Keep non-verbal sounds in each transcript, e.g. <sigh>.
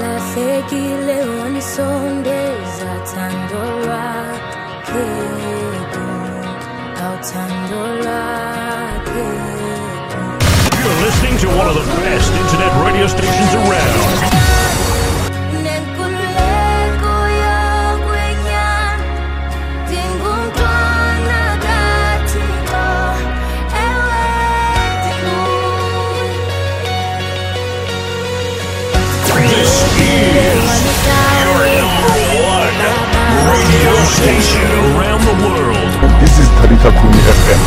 lahlekile wanisondeza thando lwakhe awuthando lwakhe You're listening to one of the best internet radio stations around. Station around the world. This is Talita Kumi FM.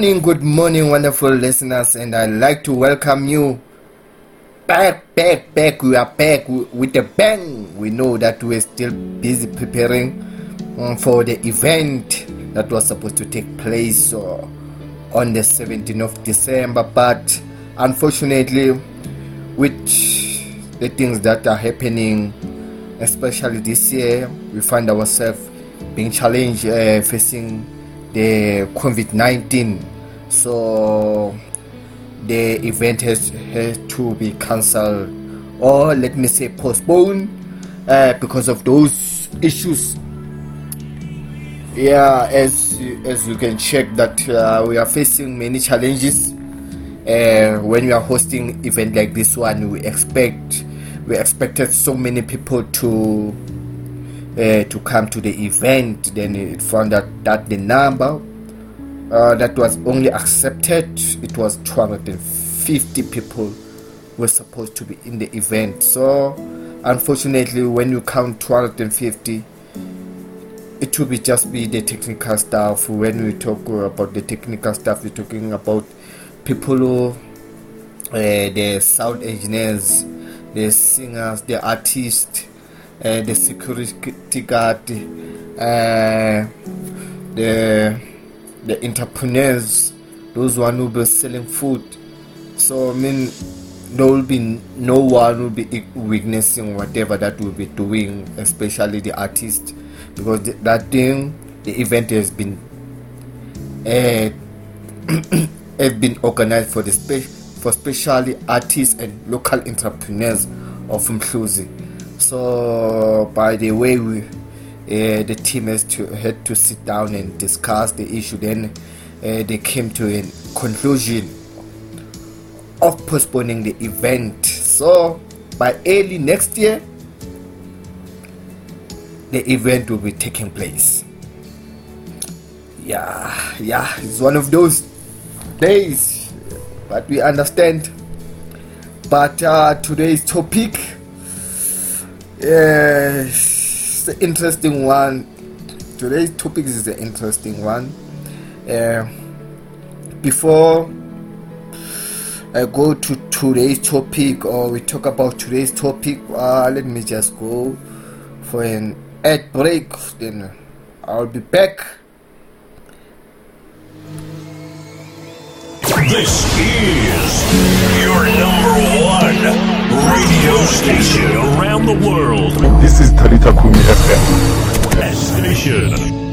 Morning, good morning, wonderful listeners, and I'd like to welcome you back, back, back. We are back with a bang. We know that we're still busy preparing um, for the event that was supposed to take place uh, on the 17th of December, but unfortunately, with the things that are happening, especially this year, we find ourselves being challenged uh, facing the COVID 19. So the event has, has to be cancelled or let me say postponed uh, because of those issues. Yeah, as as you can check that uh, we are facing many challenges uh, when we are hosting event like this one. We expect we expected so many people to uh, to come to the event. Then it found out that the number uh, that was only accepted it was 250 people were supposed to be in the event. So unfortunately, when you count 250, it will be just be the technical staff. When we talk about the technical staff, we're talking about people who uh, the sound engineers, the singers, the artists, the security guard, uh, the the entrepreneurs, those one who be selling food. So I mean, there will be no one will be witnessing whatever that we'll be doing, especially the artist, because th- that thing, the event has been <clears throat> uh, has been organized for the spe- for specially artists and local entrepreneurs of Mhluzi. So by the way, we uh, the team has to had to sit down and discuss the issue. Then uh, they came to a conclusion of postponing the event. So by early next year, the event will be taking place. Yeah, yeah, it's one of those days, but we understand. But uh, today's topic is the interesting one. Today's topic is the interesting one. Uh, before I go to today's topic or we talk about today's topic, uh, let me just go for an ad break. Then I'll be back. This is your number one radio station around the world. This is Talita Kumi FM. Best station.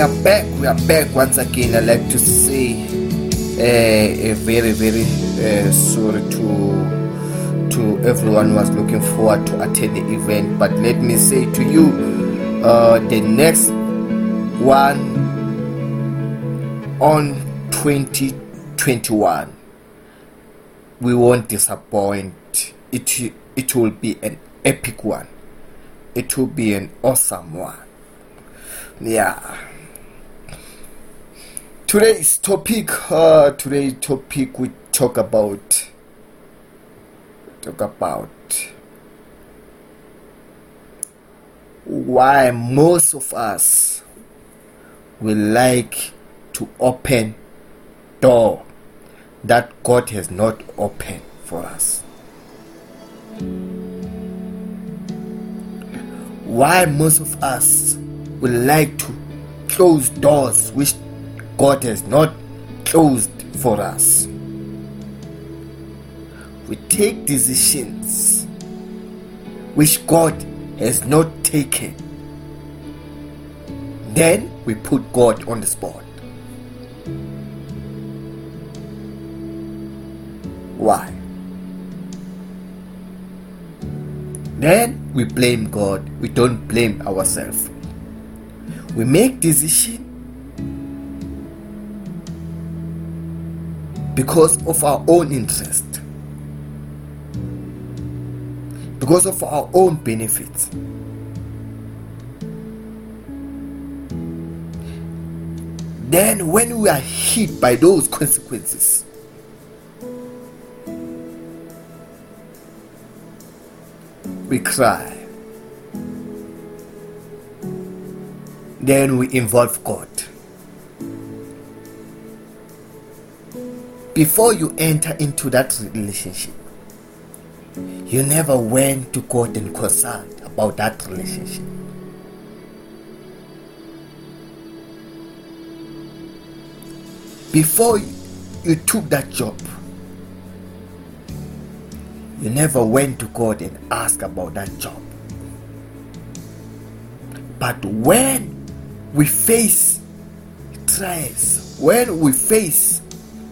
We are back. We are back once again. I'd like to say uh, a very, very uh, sorry to to everyone who was looking forward to attend the event. But let me say to you, uh, the next one on 2021, we won't disappoint. It it will be an epic one. It will be an awesome one. Yeah. Today's topic, uh, today's topic we talk about talk about why most of us will like to open door that God has not opened for us. Why most of us will like to close doors which God has not closed for us. We take decisions which God has not taken. Then we put God on the spot. Why? Then we blame God. We don't blame ourselves. We make decision because of our own interest. Because of our own benefits. Then when we are hit by those consequences, we cry. Then we involve God. Before you enter into that relationship, you never went to God and consulted about that relationship. Before you, you took that job, you never went to God and asked about that job. But when we face trials, when we face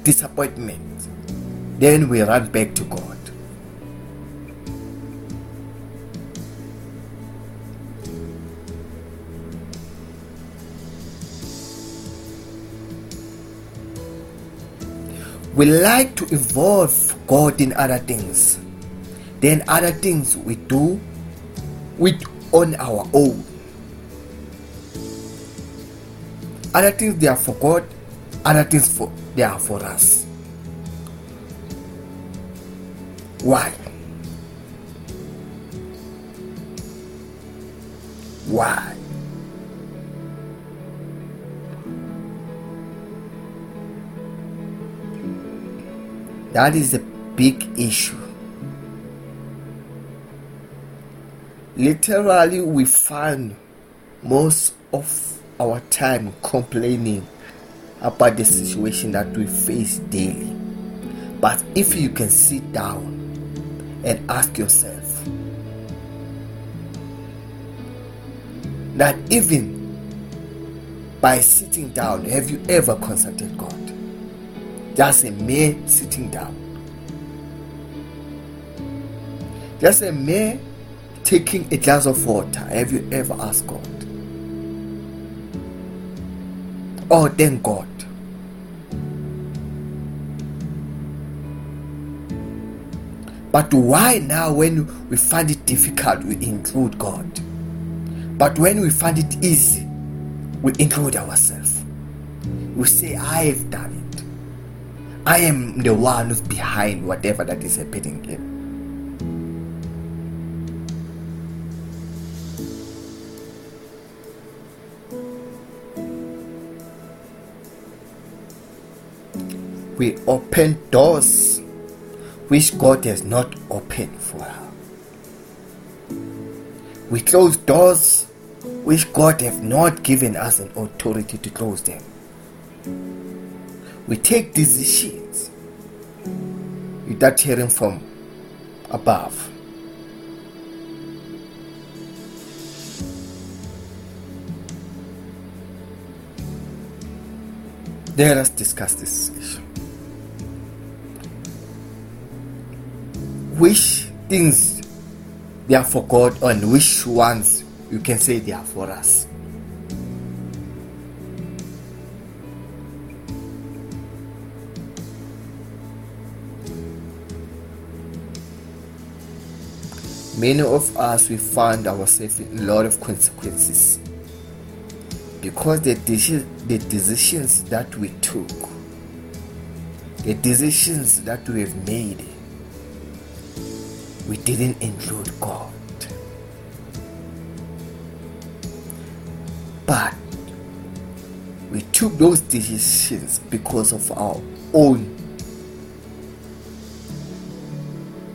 disappointment, then we run back to God. We like to involve God in other things. Then other things we do with on our own. Other things they are for God, other things for they are for us. Why? Why? That is a big issue. Literally, we find most of our time complaining about the situation that we face daily. But if you can sit down and ask yourself that even by sitting down, have you ever consulted God? Just a mere sitting down. Just a mere taking a glass of water. Have you ever asked God? Oh, thank God. But why now, when we find it difficult, we include God? But when we find it easy, we include ourselves. We say, I have done it. I am the one who's behind whatever that is happening here. We open doors which God has not opened for us. We close doors which God has not given us an authority to close them. We take decisions without hearing from above. Let us discuss this issue. Which things they are for God and which ones you can say they are for us? Many of us we find ourselves in a lot of consequences because the, deci- the decisions that we took, the decisions that we have made, we didn't include God. But we took those decisions because of our own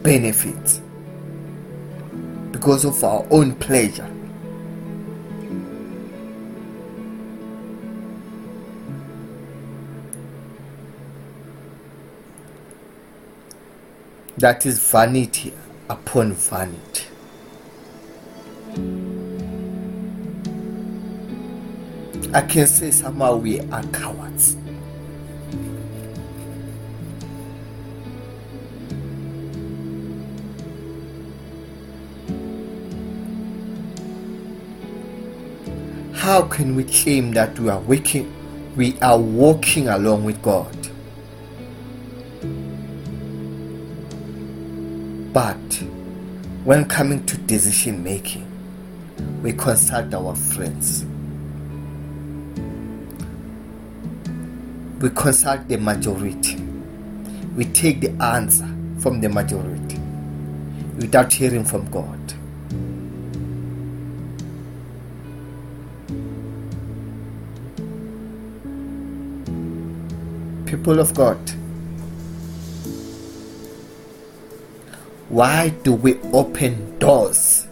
benefit, because of our own pleasure. That is vanity upon vanity. I can say somehow we are cowards. How can we claim that we are waking, we are walking along with God? But when coming to decision making, we consult our friends. We consult the majority. We take the answer from the majority without hearing from God. People of God, why do we open doors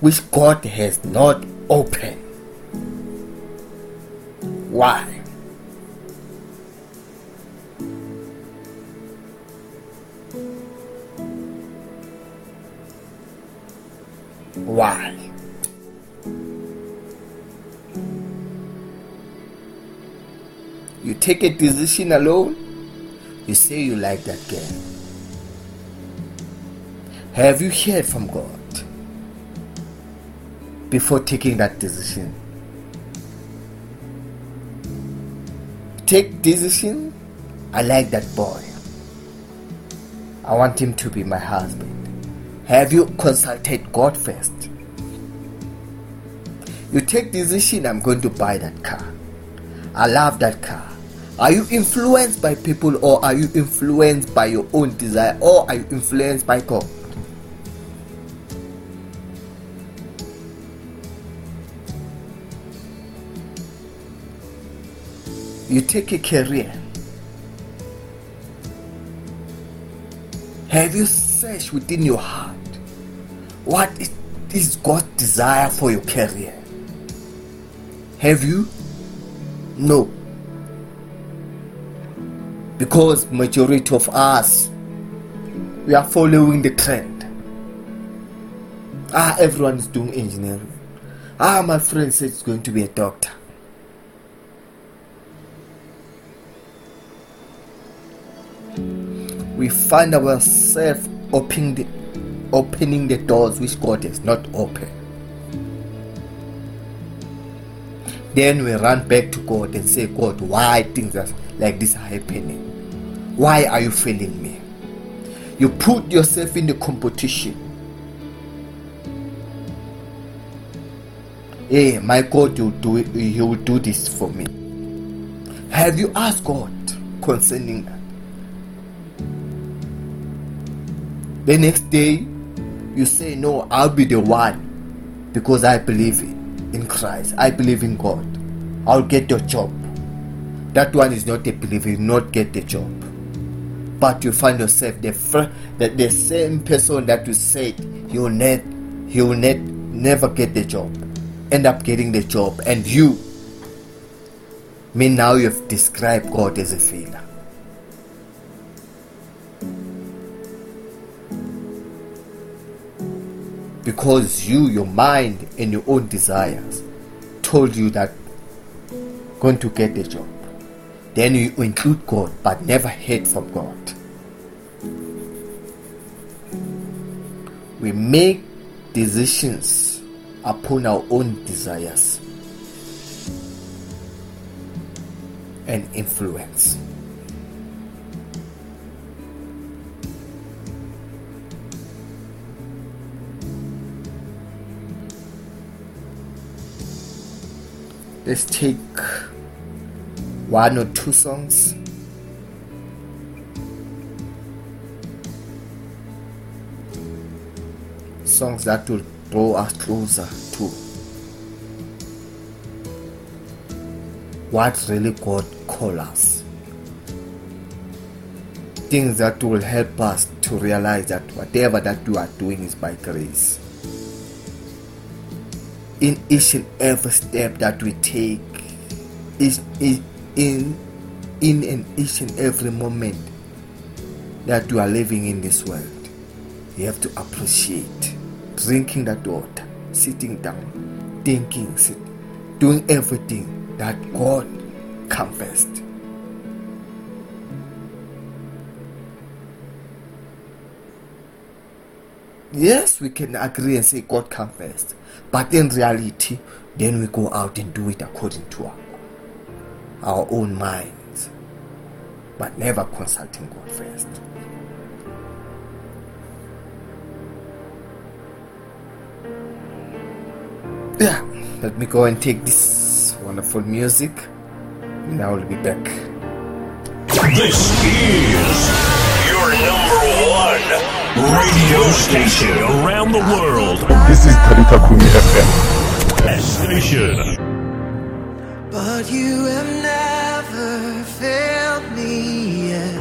which God has not opened? Why? Why? You take a decision alone, you say you like that girl. Have you heard from God before taking that decision? Take decision. I like that boy. I want him to be my husband. Have you consulted God first? You take decision. I'm going to buy that car. I love that car. Are you influenced by people or are you influenced by your own desire or are you influenced by God? You take a career. Have you searched within your heart what is, God's desire for your career? Have you? No. Because majority of us we are following the trend. Ah, everyone is doing engineering. Ah, my friend said he's going to be a doctor. We find ourselves opening the, opening the doors which God has not opened. Then we run back to God and say, God, why things are like this are happening? Why are you failing me? You put yourself in the competition. Hey, my God, you do it, He will do this for me. Have you asked God concerning that? The next day, you say, No, I'll be the one because I believe in Christ. I believe in God. I'll get your job. That one is not a believer, you not get the job. But you find yourself the fir- the, the same person that you said he will net he will net never get the job, end up getting the job, and you mean now you have described God as a failure. Because you, your mind, and your own desires told you that going to get the job. then you include God but never heard from God. We make decisions upon our own desires and influence. Let's take one or two songs. Songs that will draw us closer to what really God call us. Things that will help us to realize that whatever that you are doing is by grace. In each and every step that we take, is in in in and each and every moment that you are living in this world, you have to appreciate drinking that water, sitting down, thinking, sit, doing everything that God come first. Yes, we can agree and say God come first, but in reality, then we go out and do it according to our, our own minds, but never consulting God first. Yeah, let me go and take this wonderful music, and I will be back. This is radio station around the world. This is Talita Kumi FM. Station. But you have never failed me yet.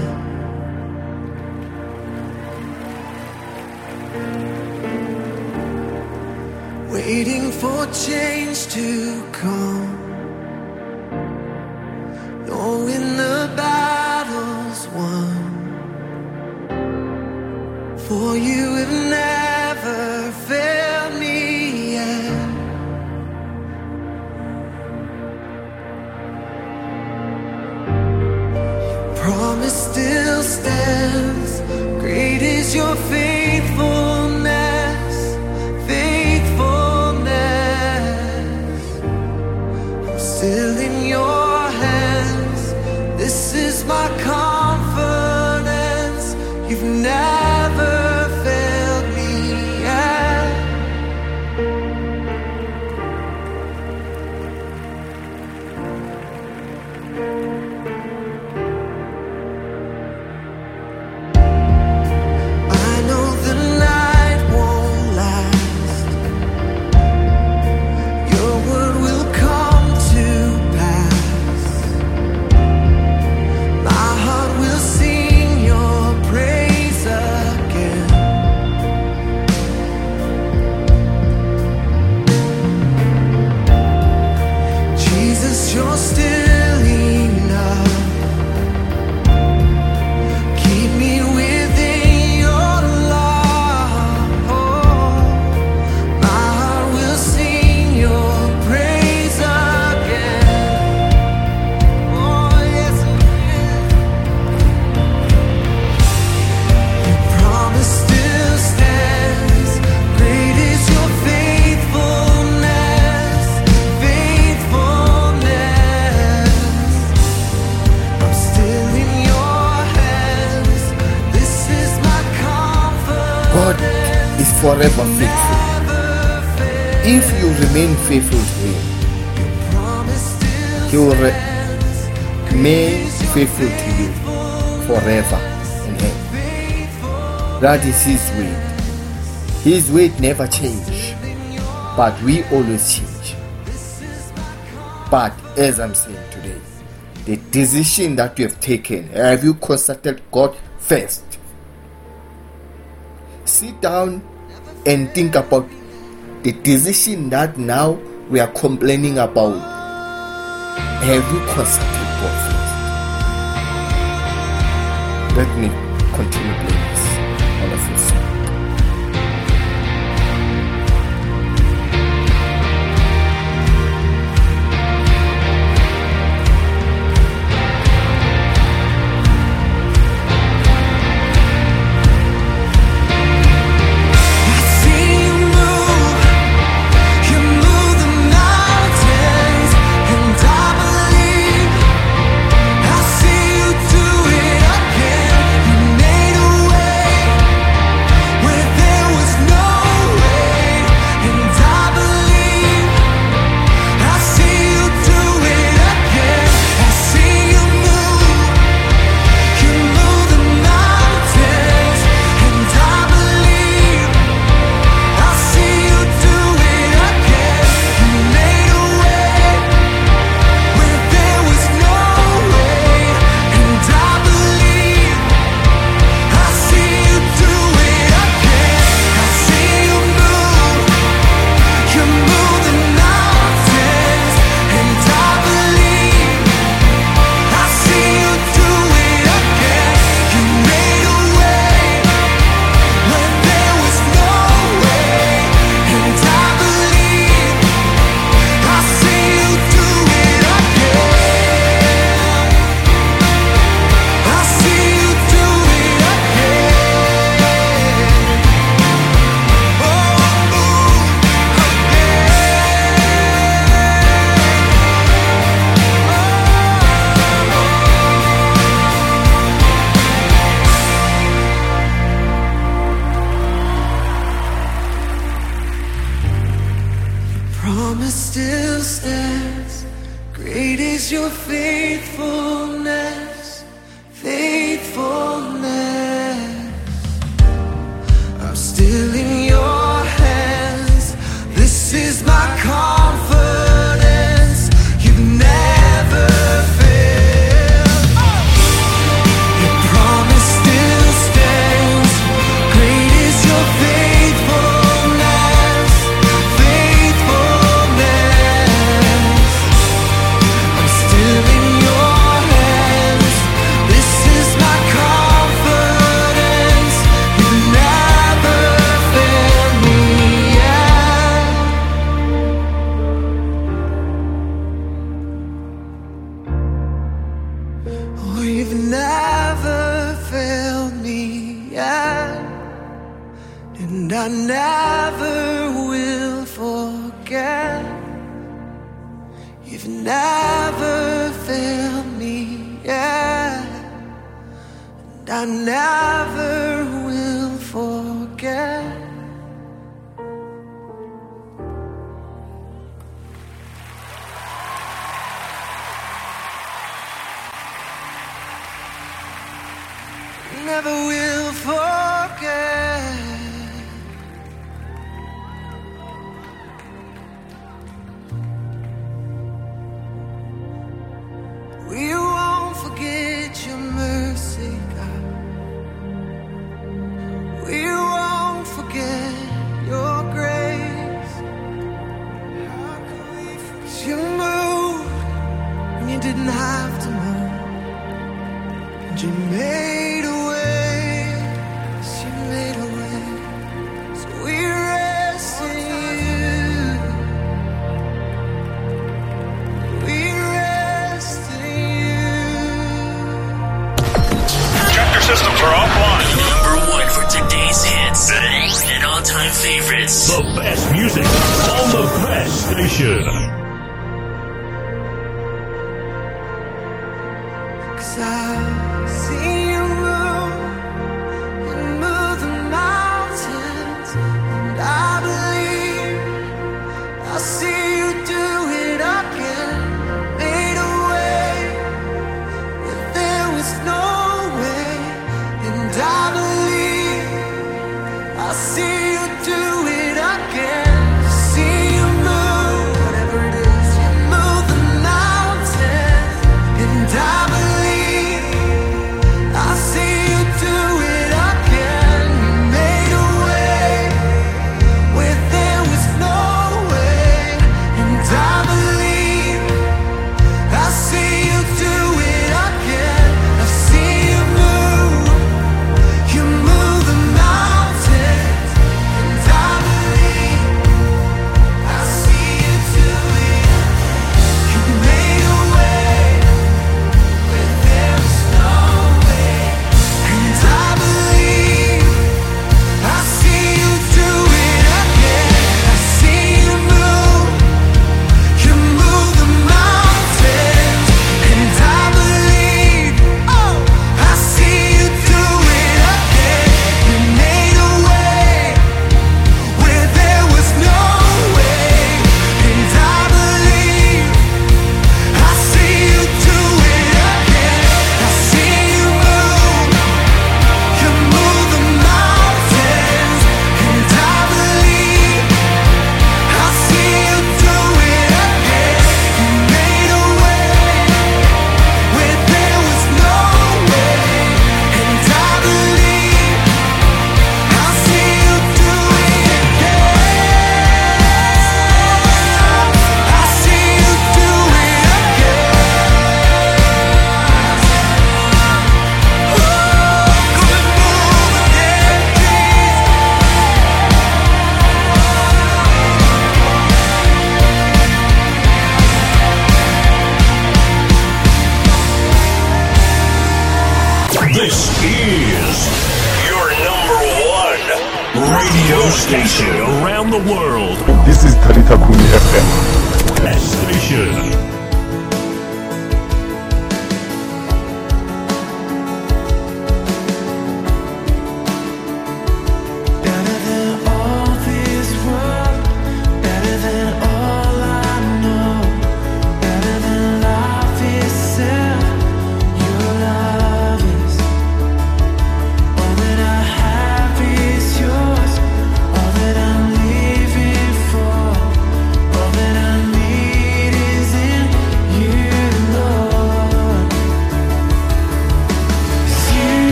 Waiting for change to come. For you have never failed me yet. promise still stands. That is His way. His way never change, but we always change. But as I'm saying today, the decision that you have taken, have you consulted God first? Sit down and think about the decision that now we are complaining about. Have you consulted God first? Let me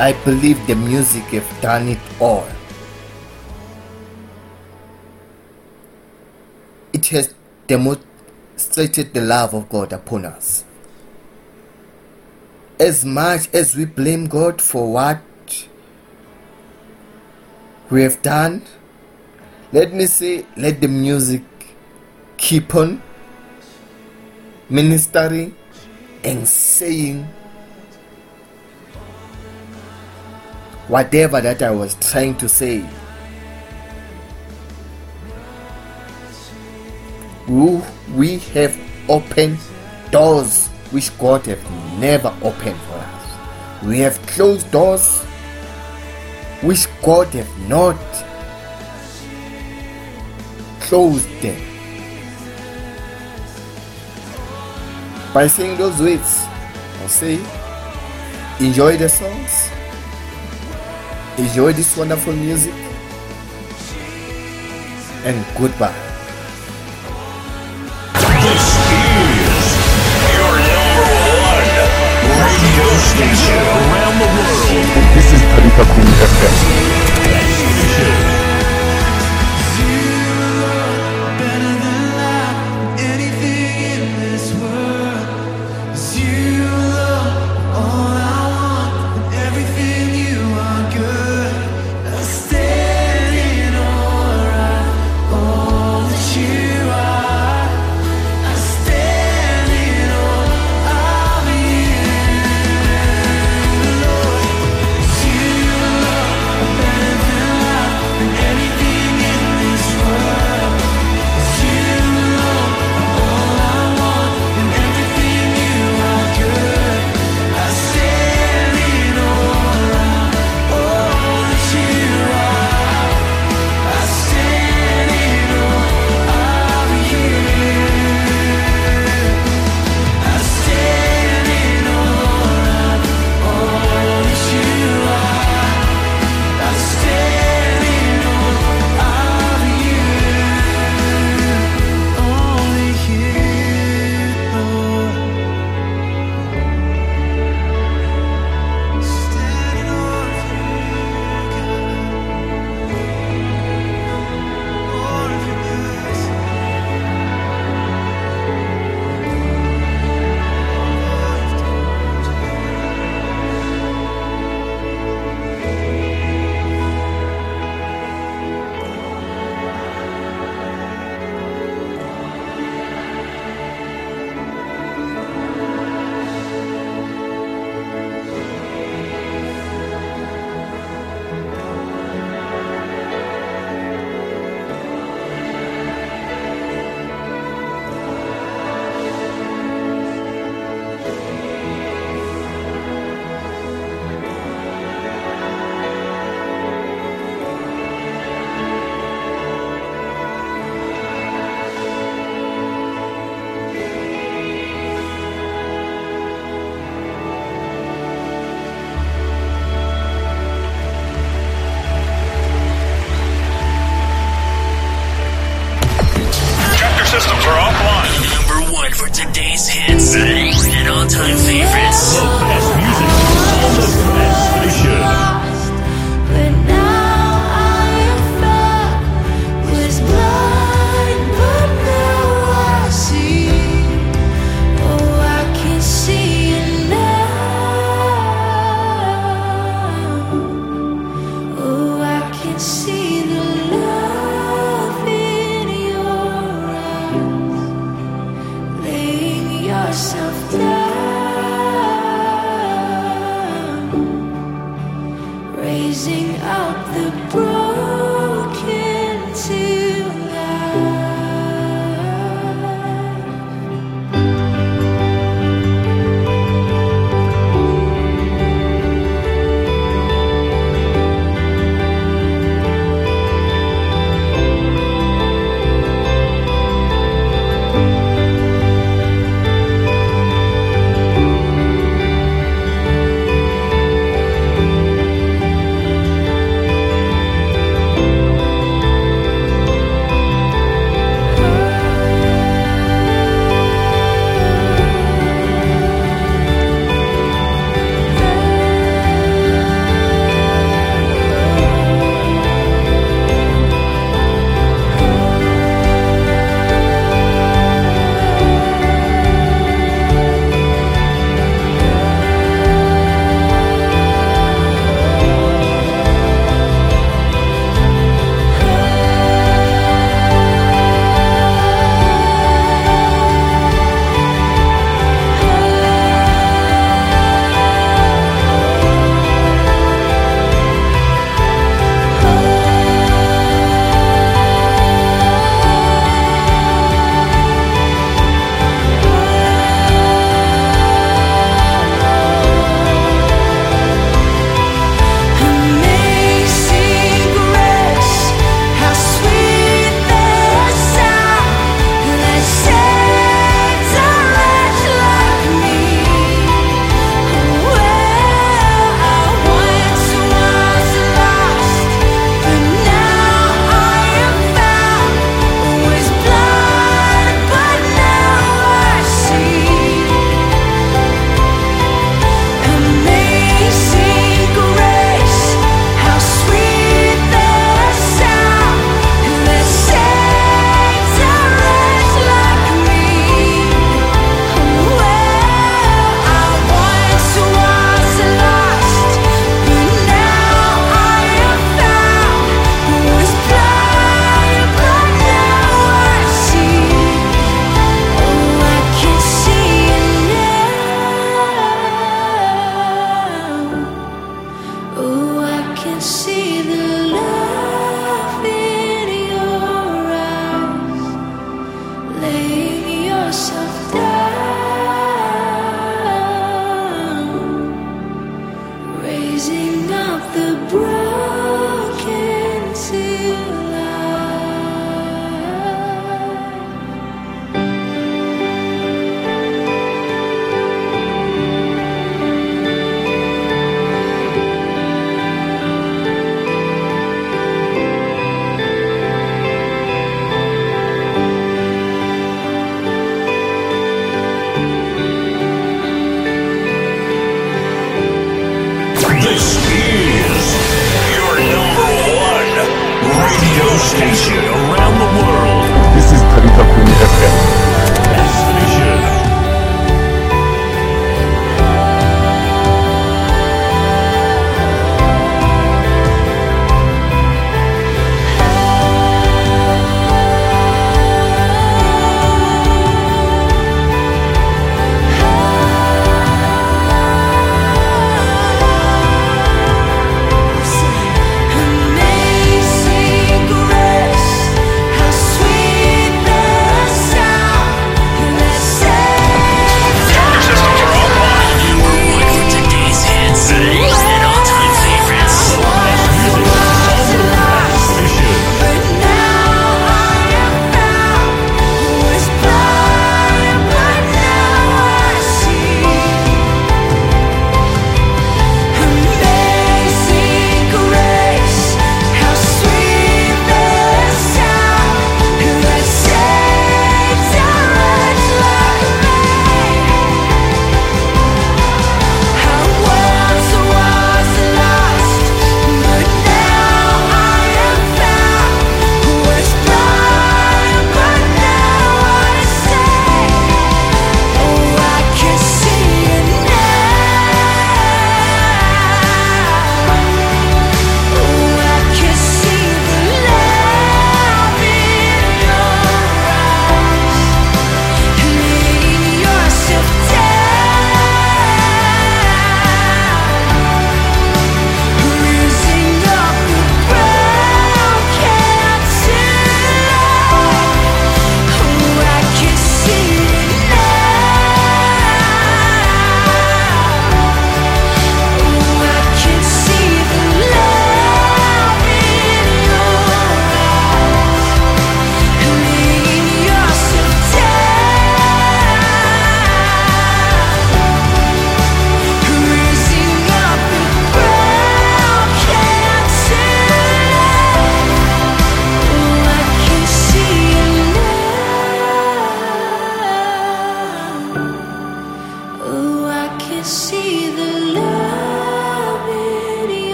I believe the music have done it all. It has demonstrated the love of God upon us. As much as we blame God for what we have done, let me say, let the music keep on ministering and saying whatever that I was trying to say. We have opened doors which God have never opened for us. We have closed doors which God have not closed them. By saying those words, I'll say, enjoy the songs, enjoy this wonderful music, and goodbye. This is your number one radio station around the world. This is Talita Kumi FM.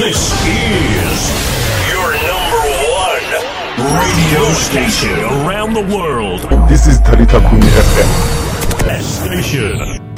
This is your number one radio station around the world. This is Talita Kumi FM. Station.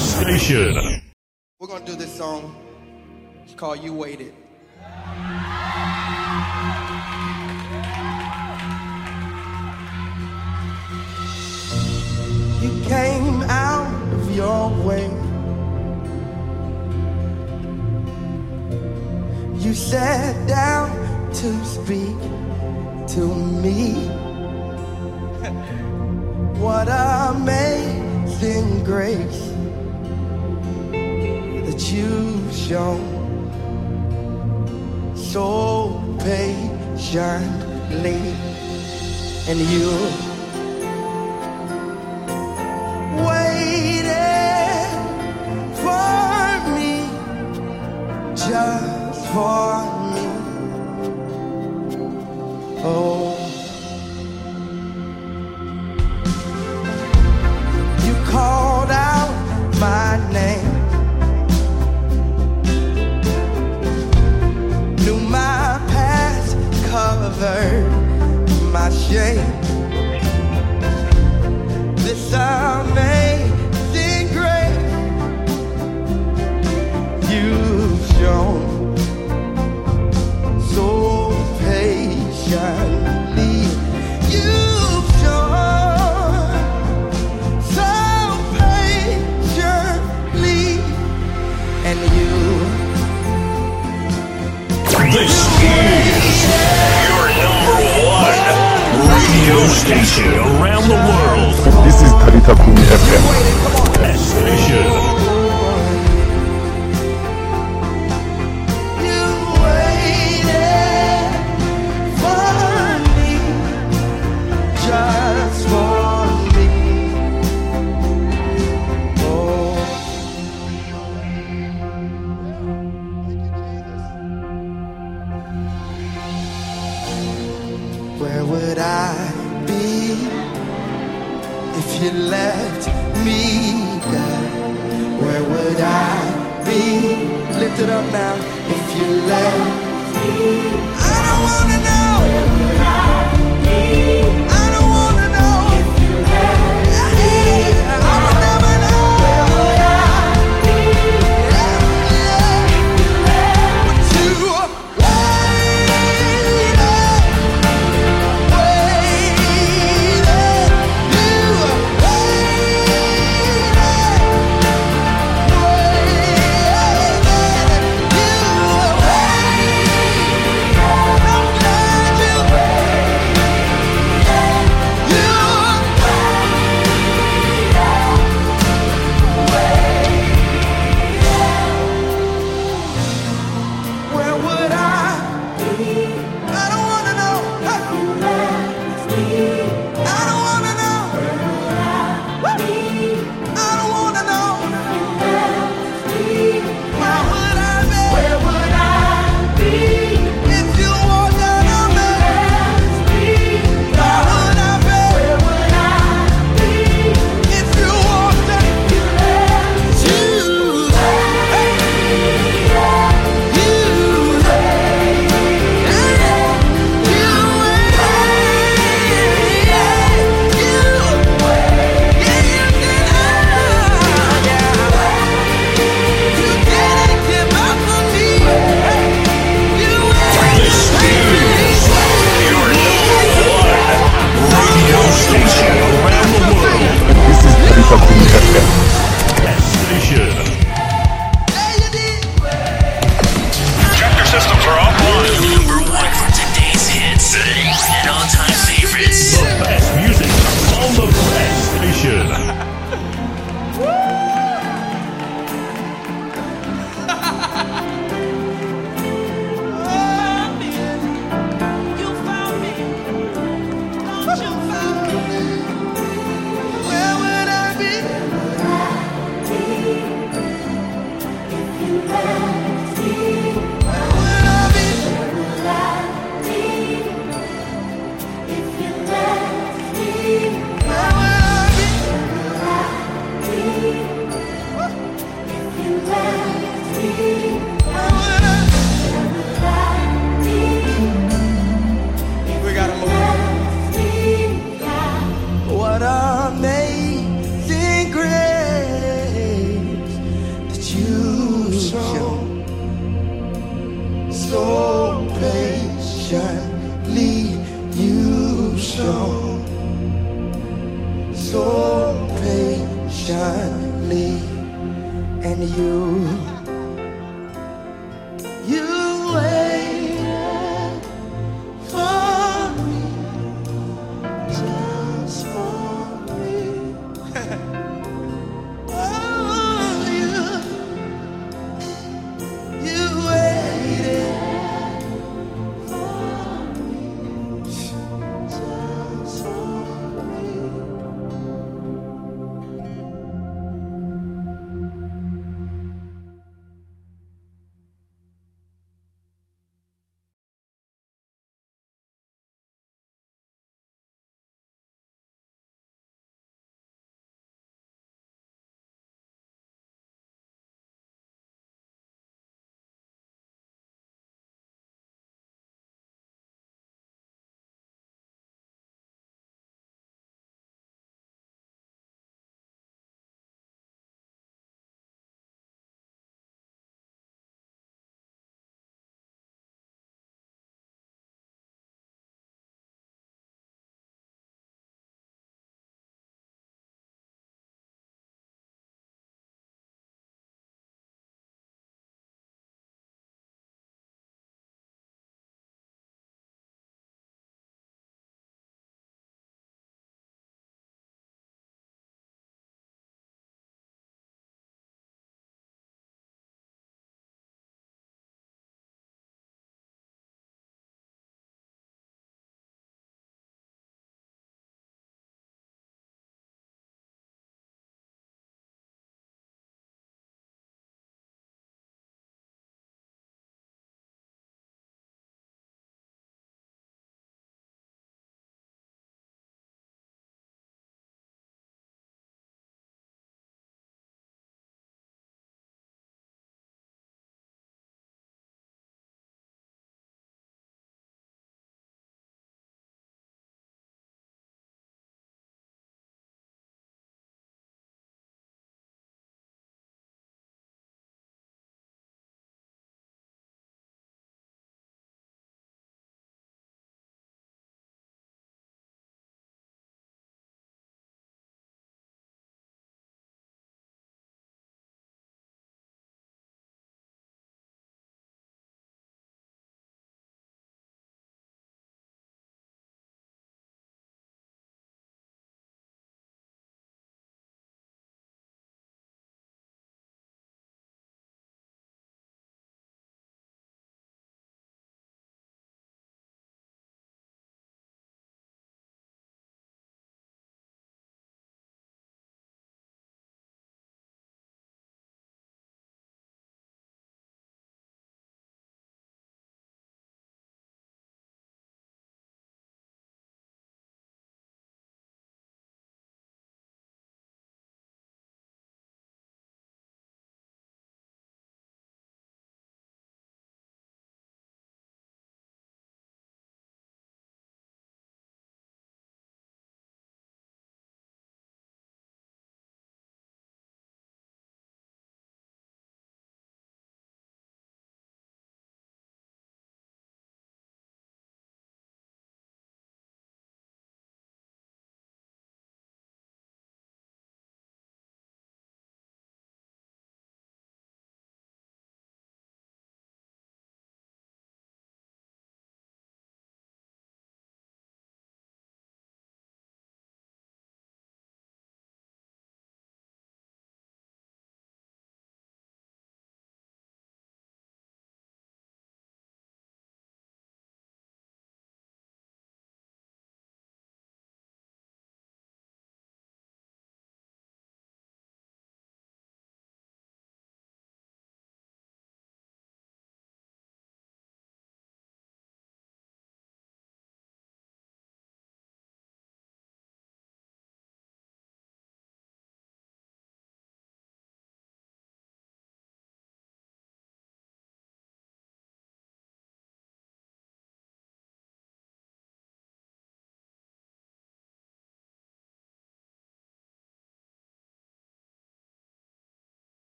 Station. We're gonna do this song. It's called You Waited. You came out of your way. You sat down to speak to me. <laughs> What amazing grace you've shown so patiently, and you waited for me, just for me. Oh. You called out my name. Covered my shame. This amazing grace you've shown so patiently. You've shown so patiently, and you. This is radio station around the world. This is Talita Kumi FM. Station. I be if you left me, God? Where would I be? Lift it up now. If you left me, I don't wanna know.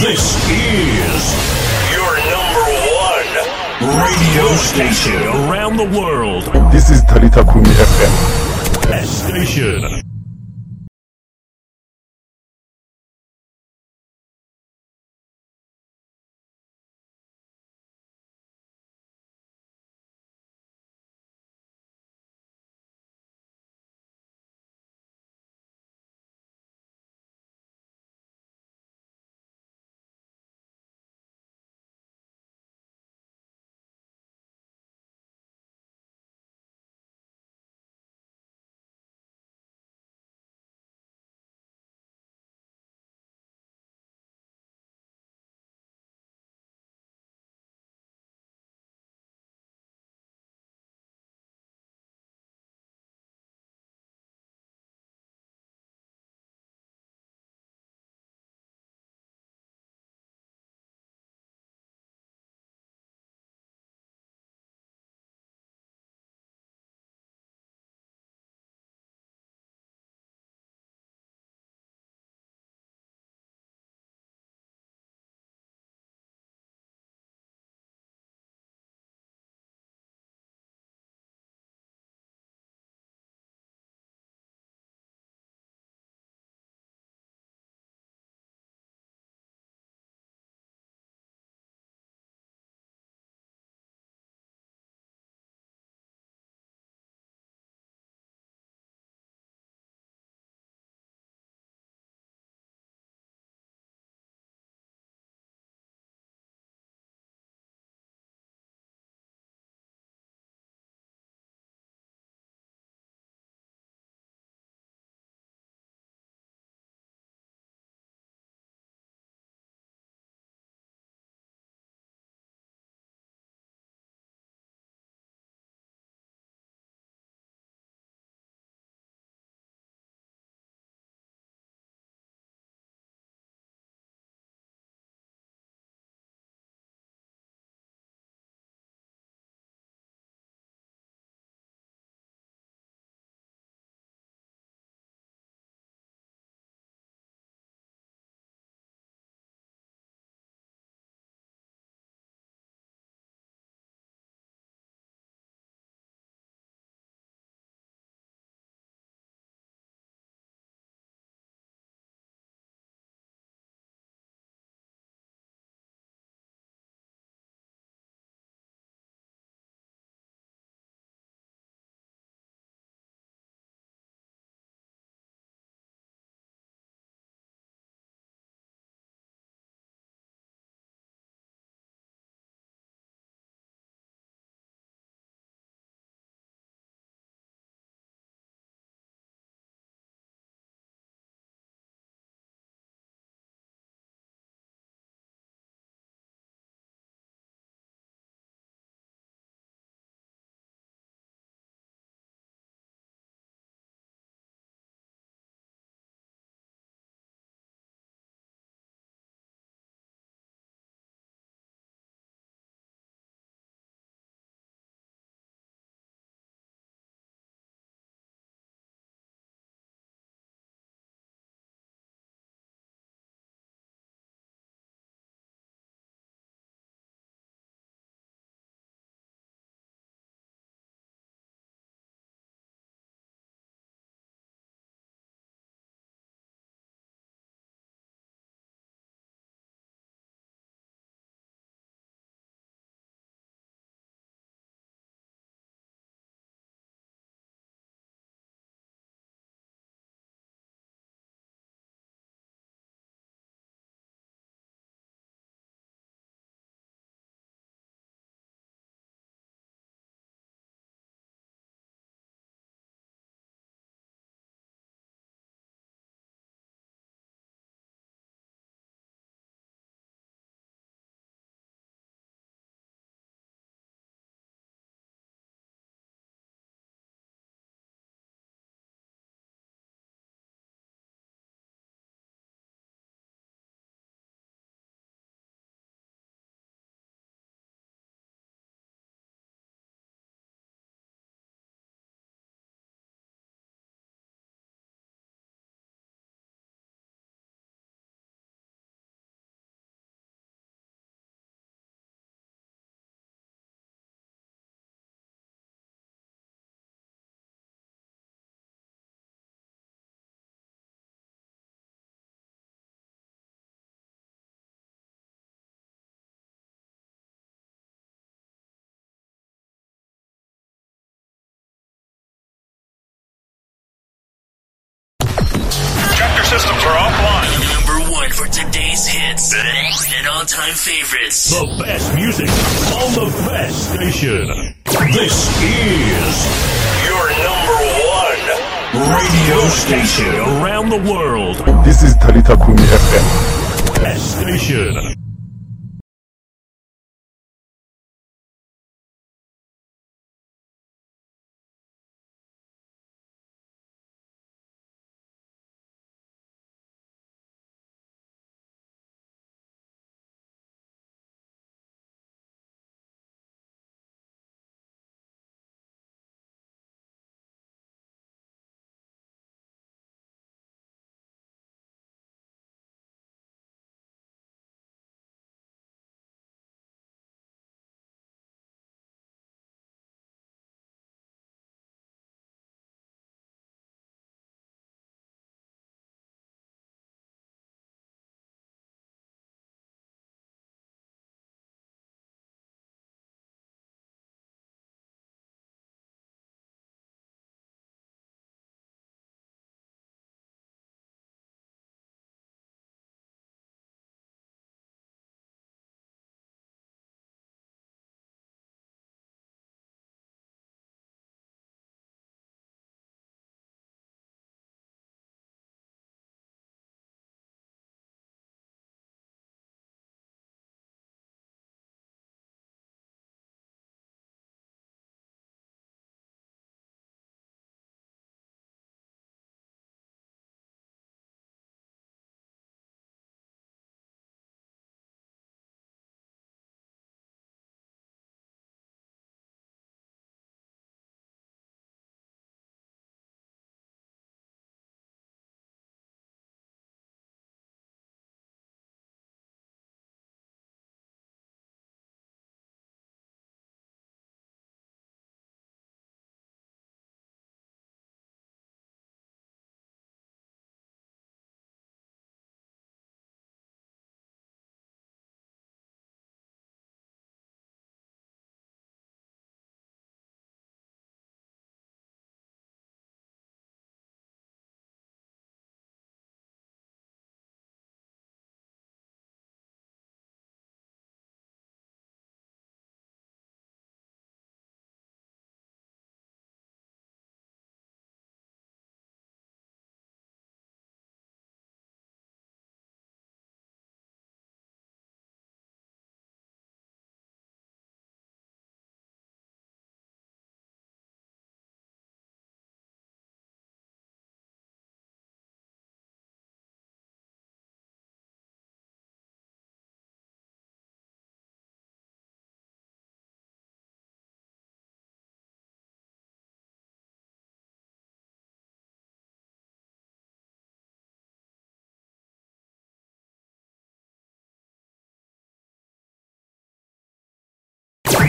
This is your number one radio station around the world. This is Talita Kumi FM. Station. For today's hits and all-time favorites. The best music on the best station. This is your number one radio station around the world. This is Talita Kumi FM. Best station.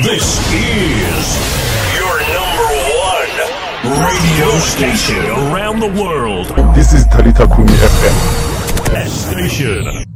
This is your number one radio station around the world. This is Talita Kumi FM. Station.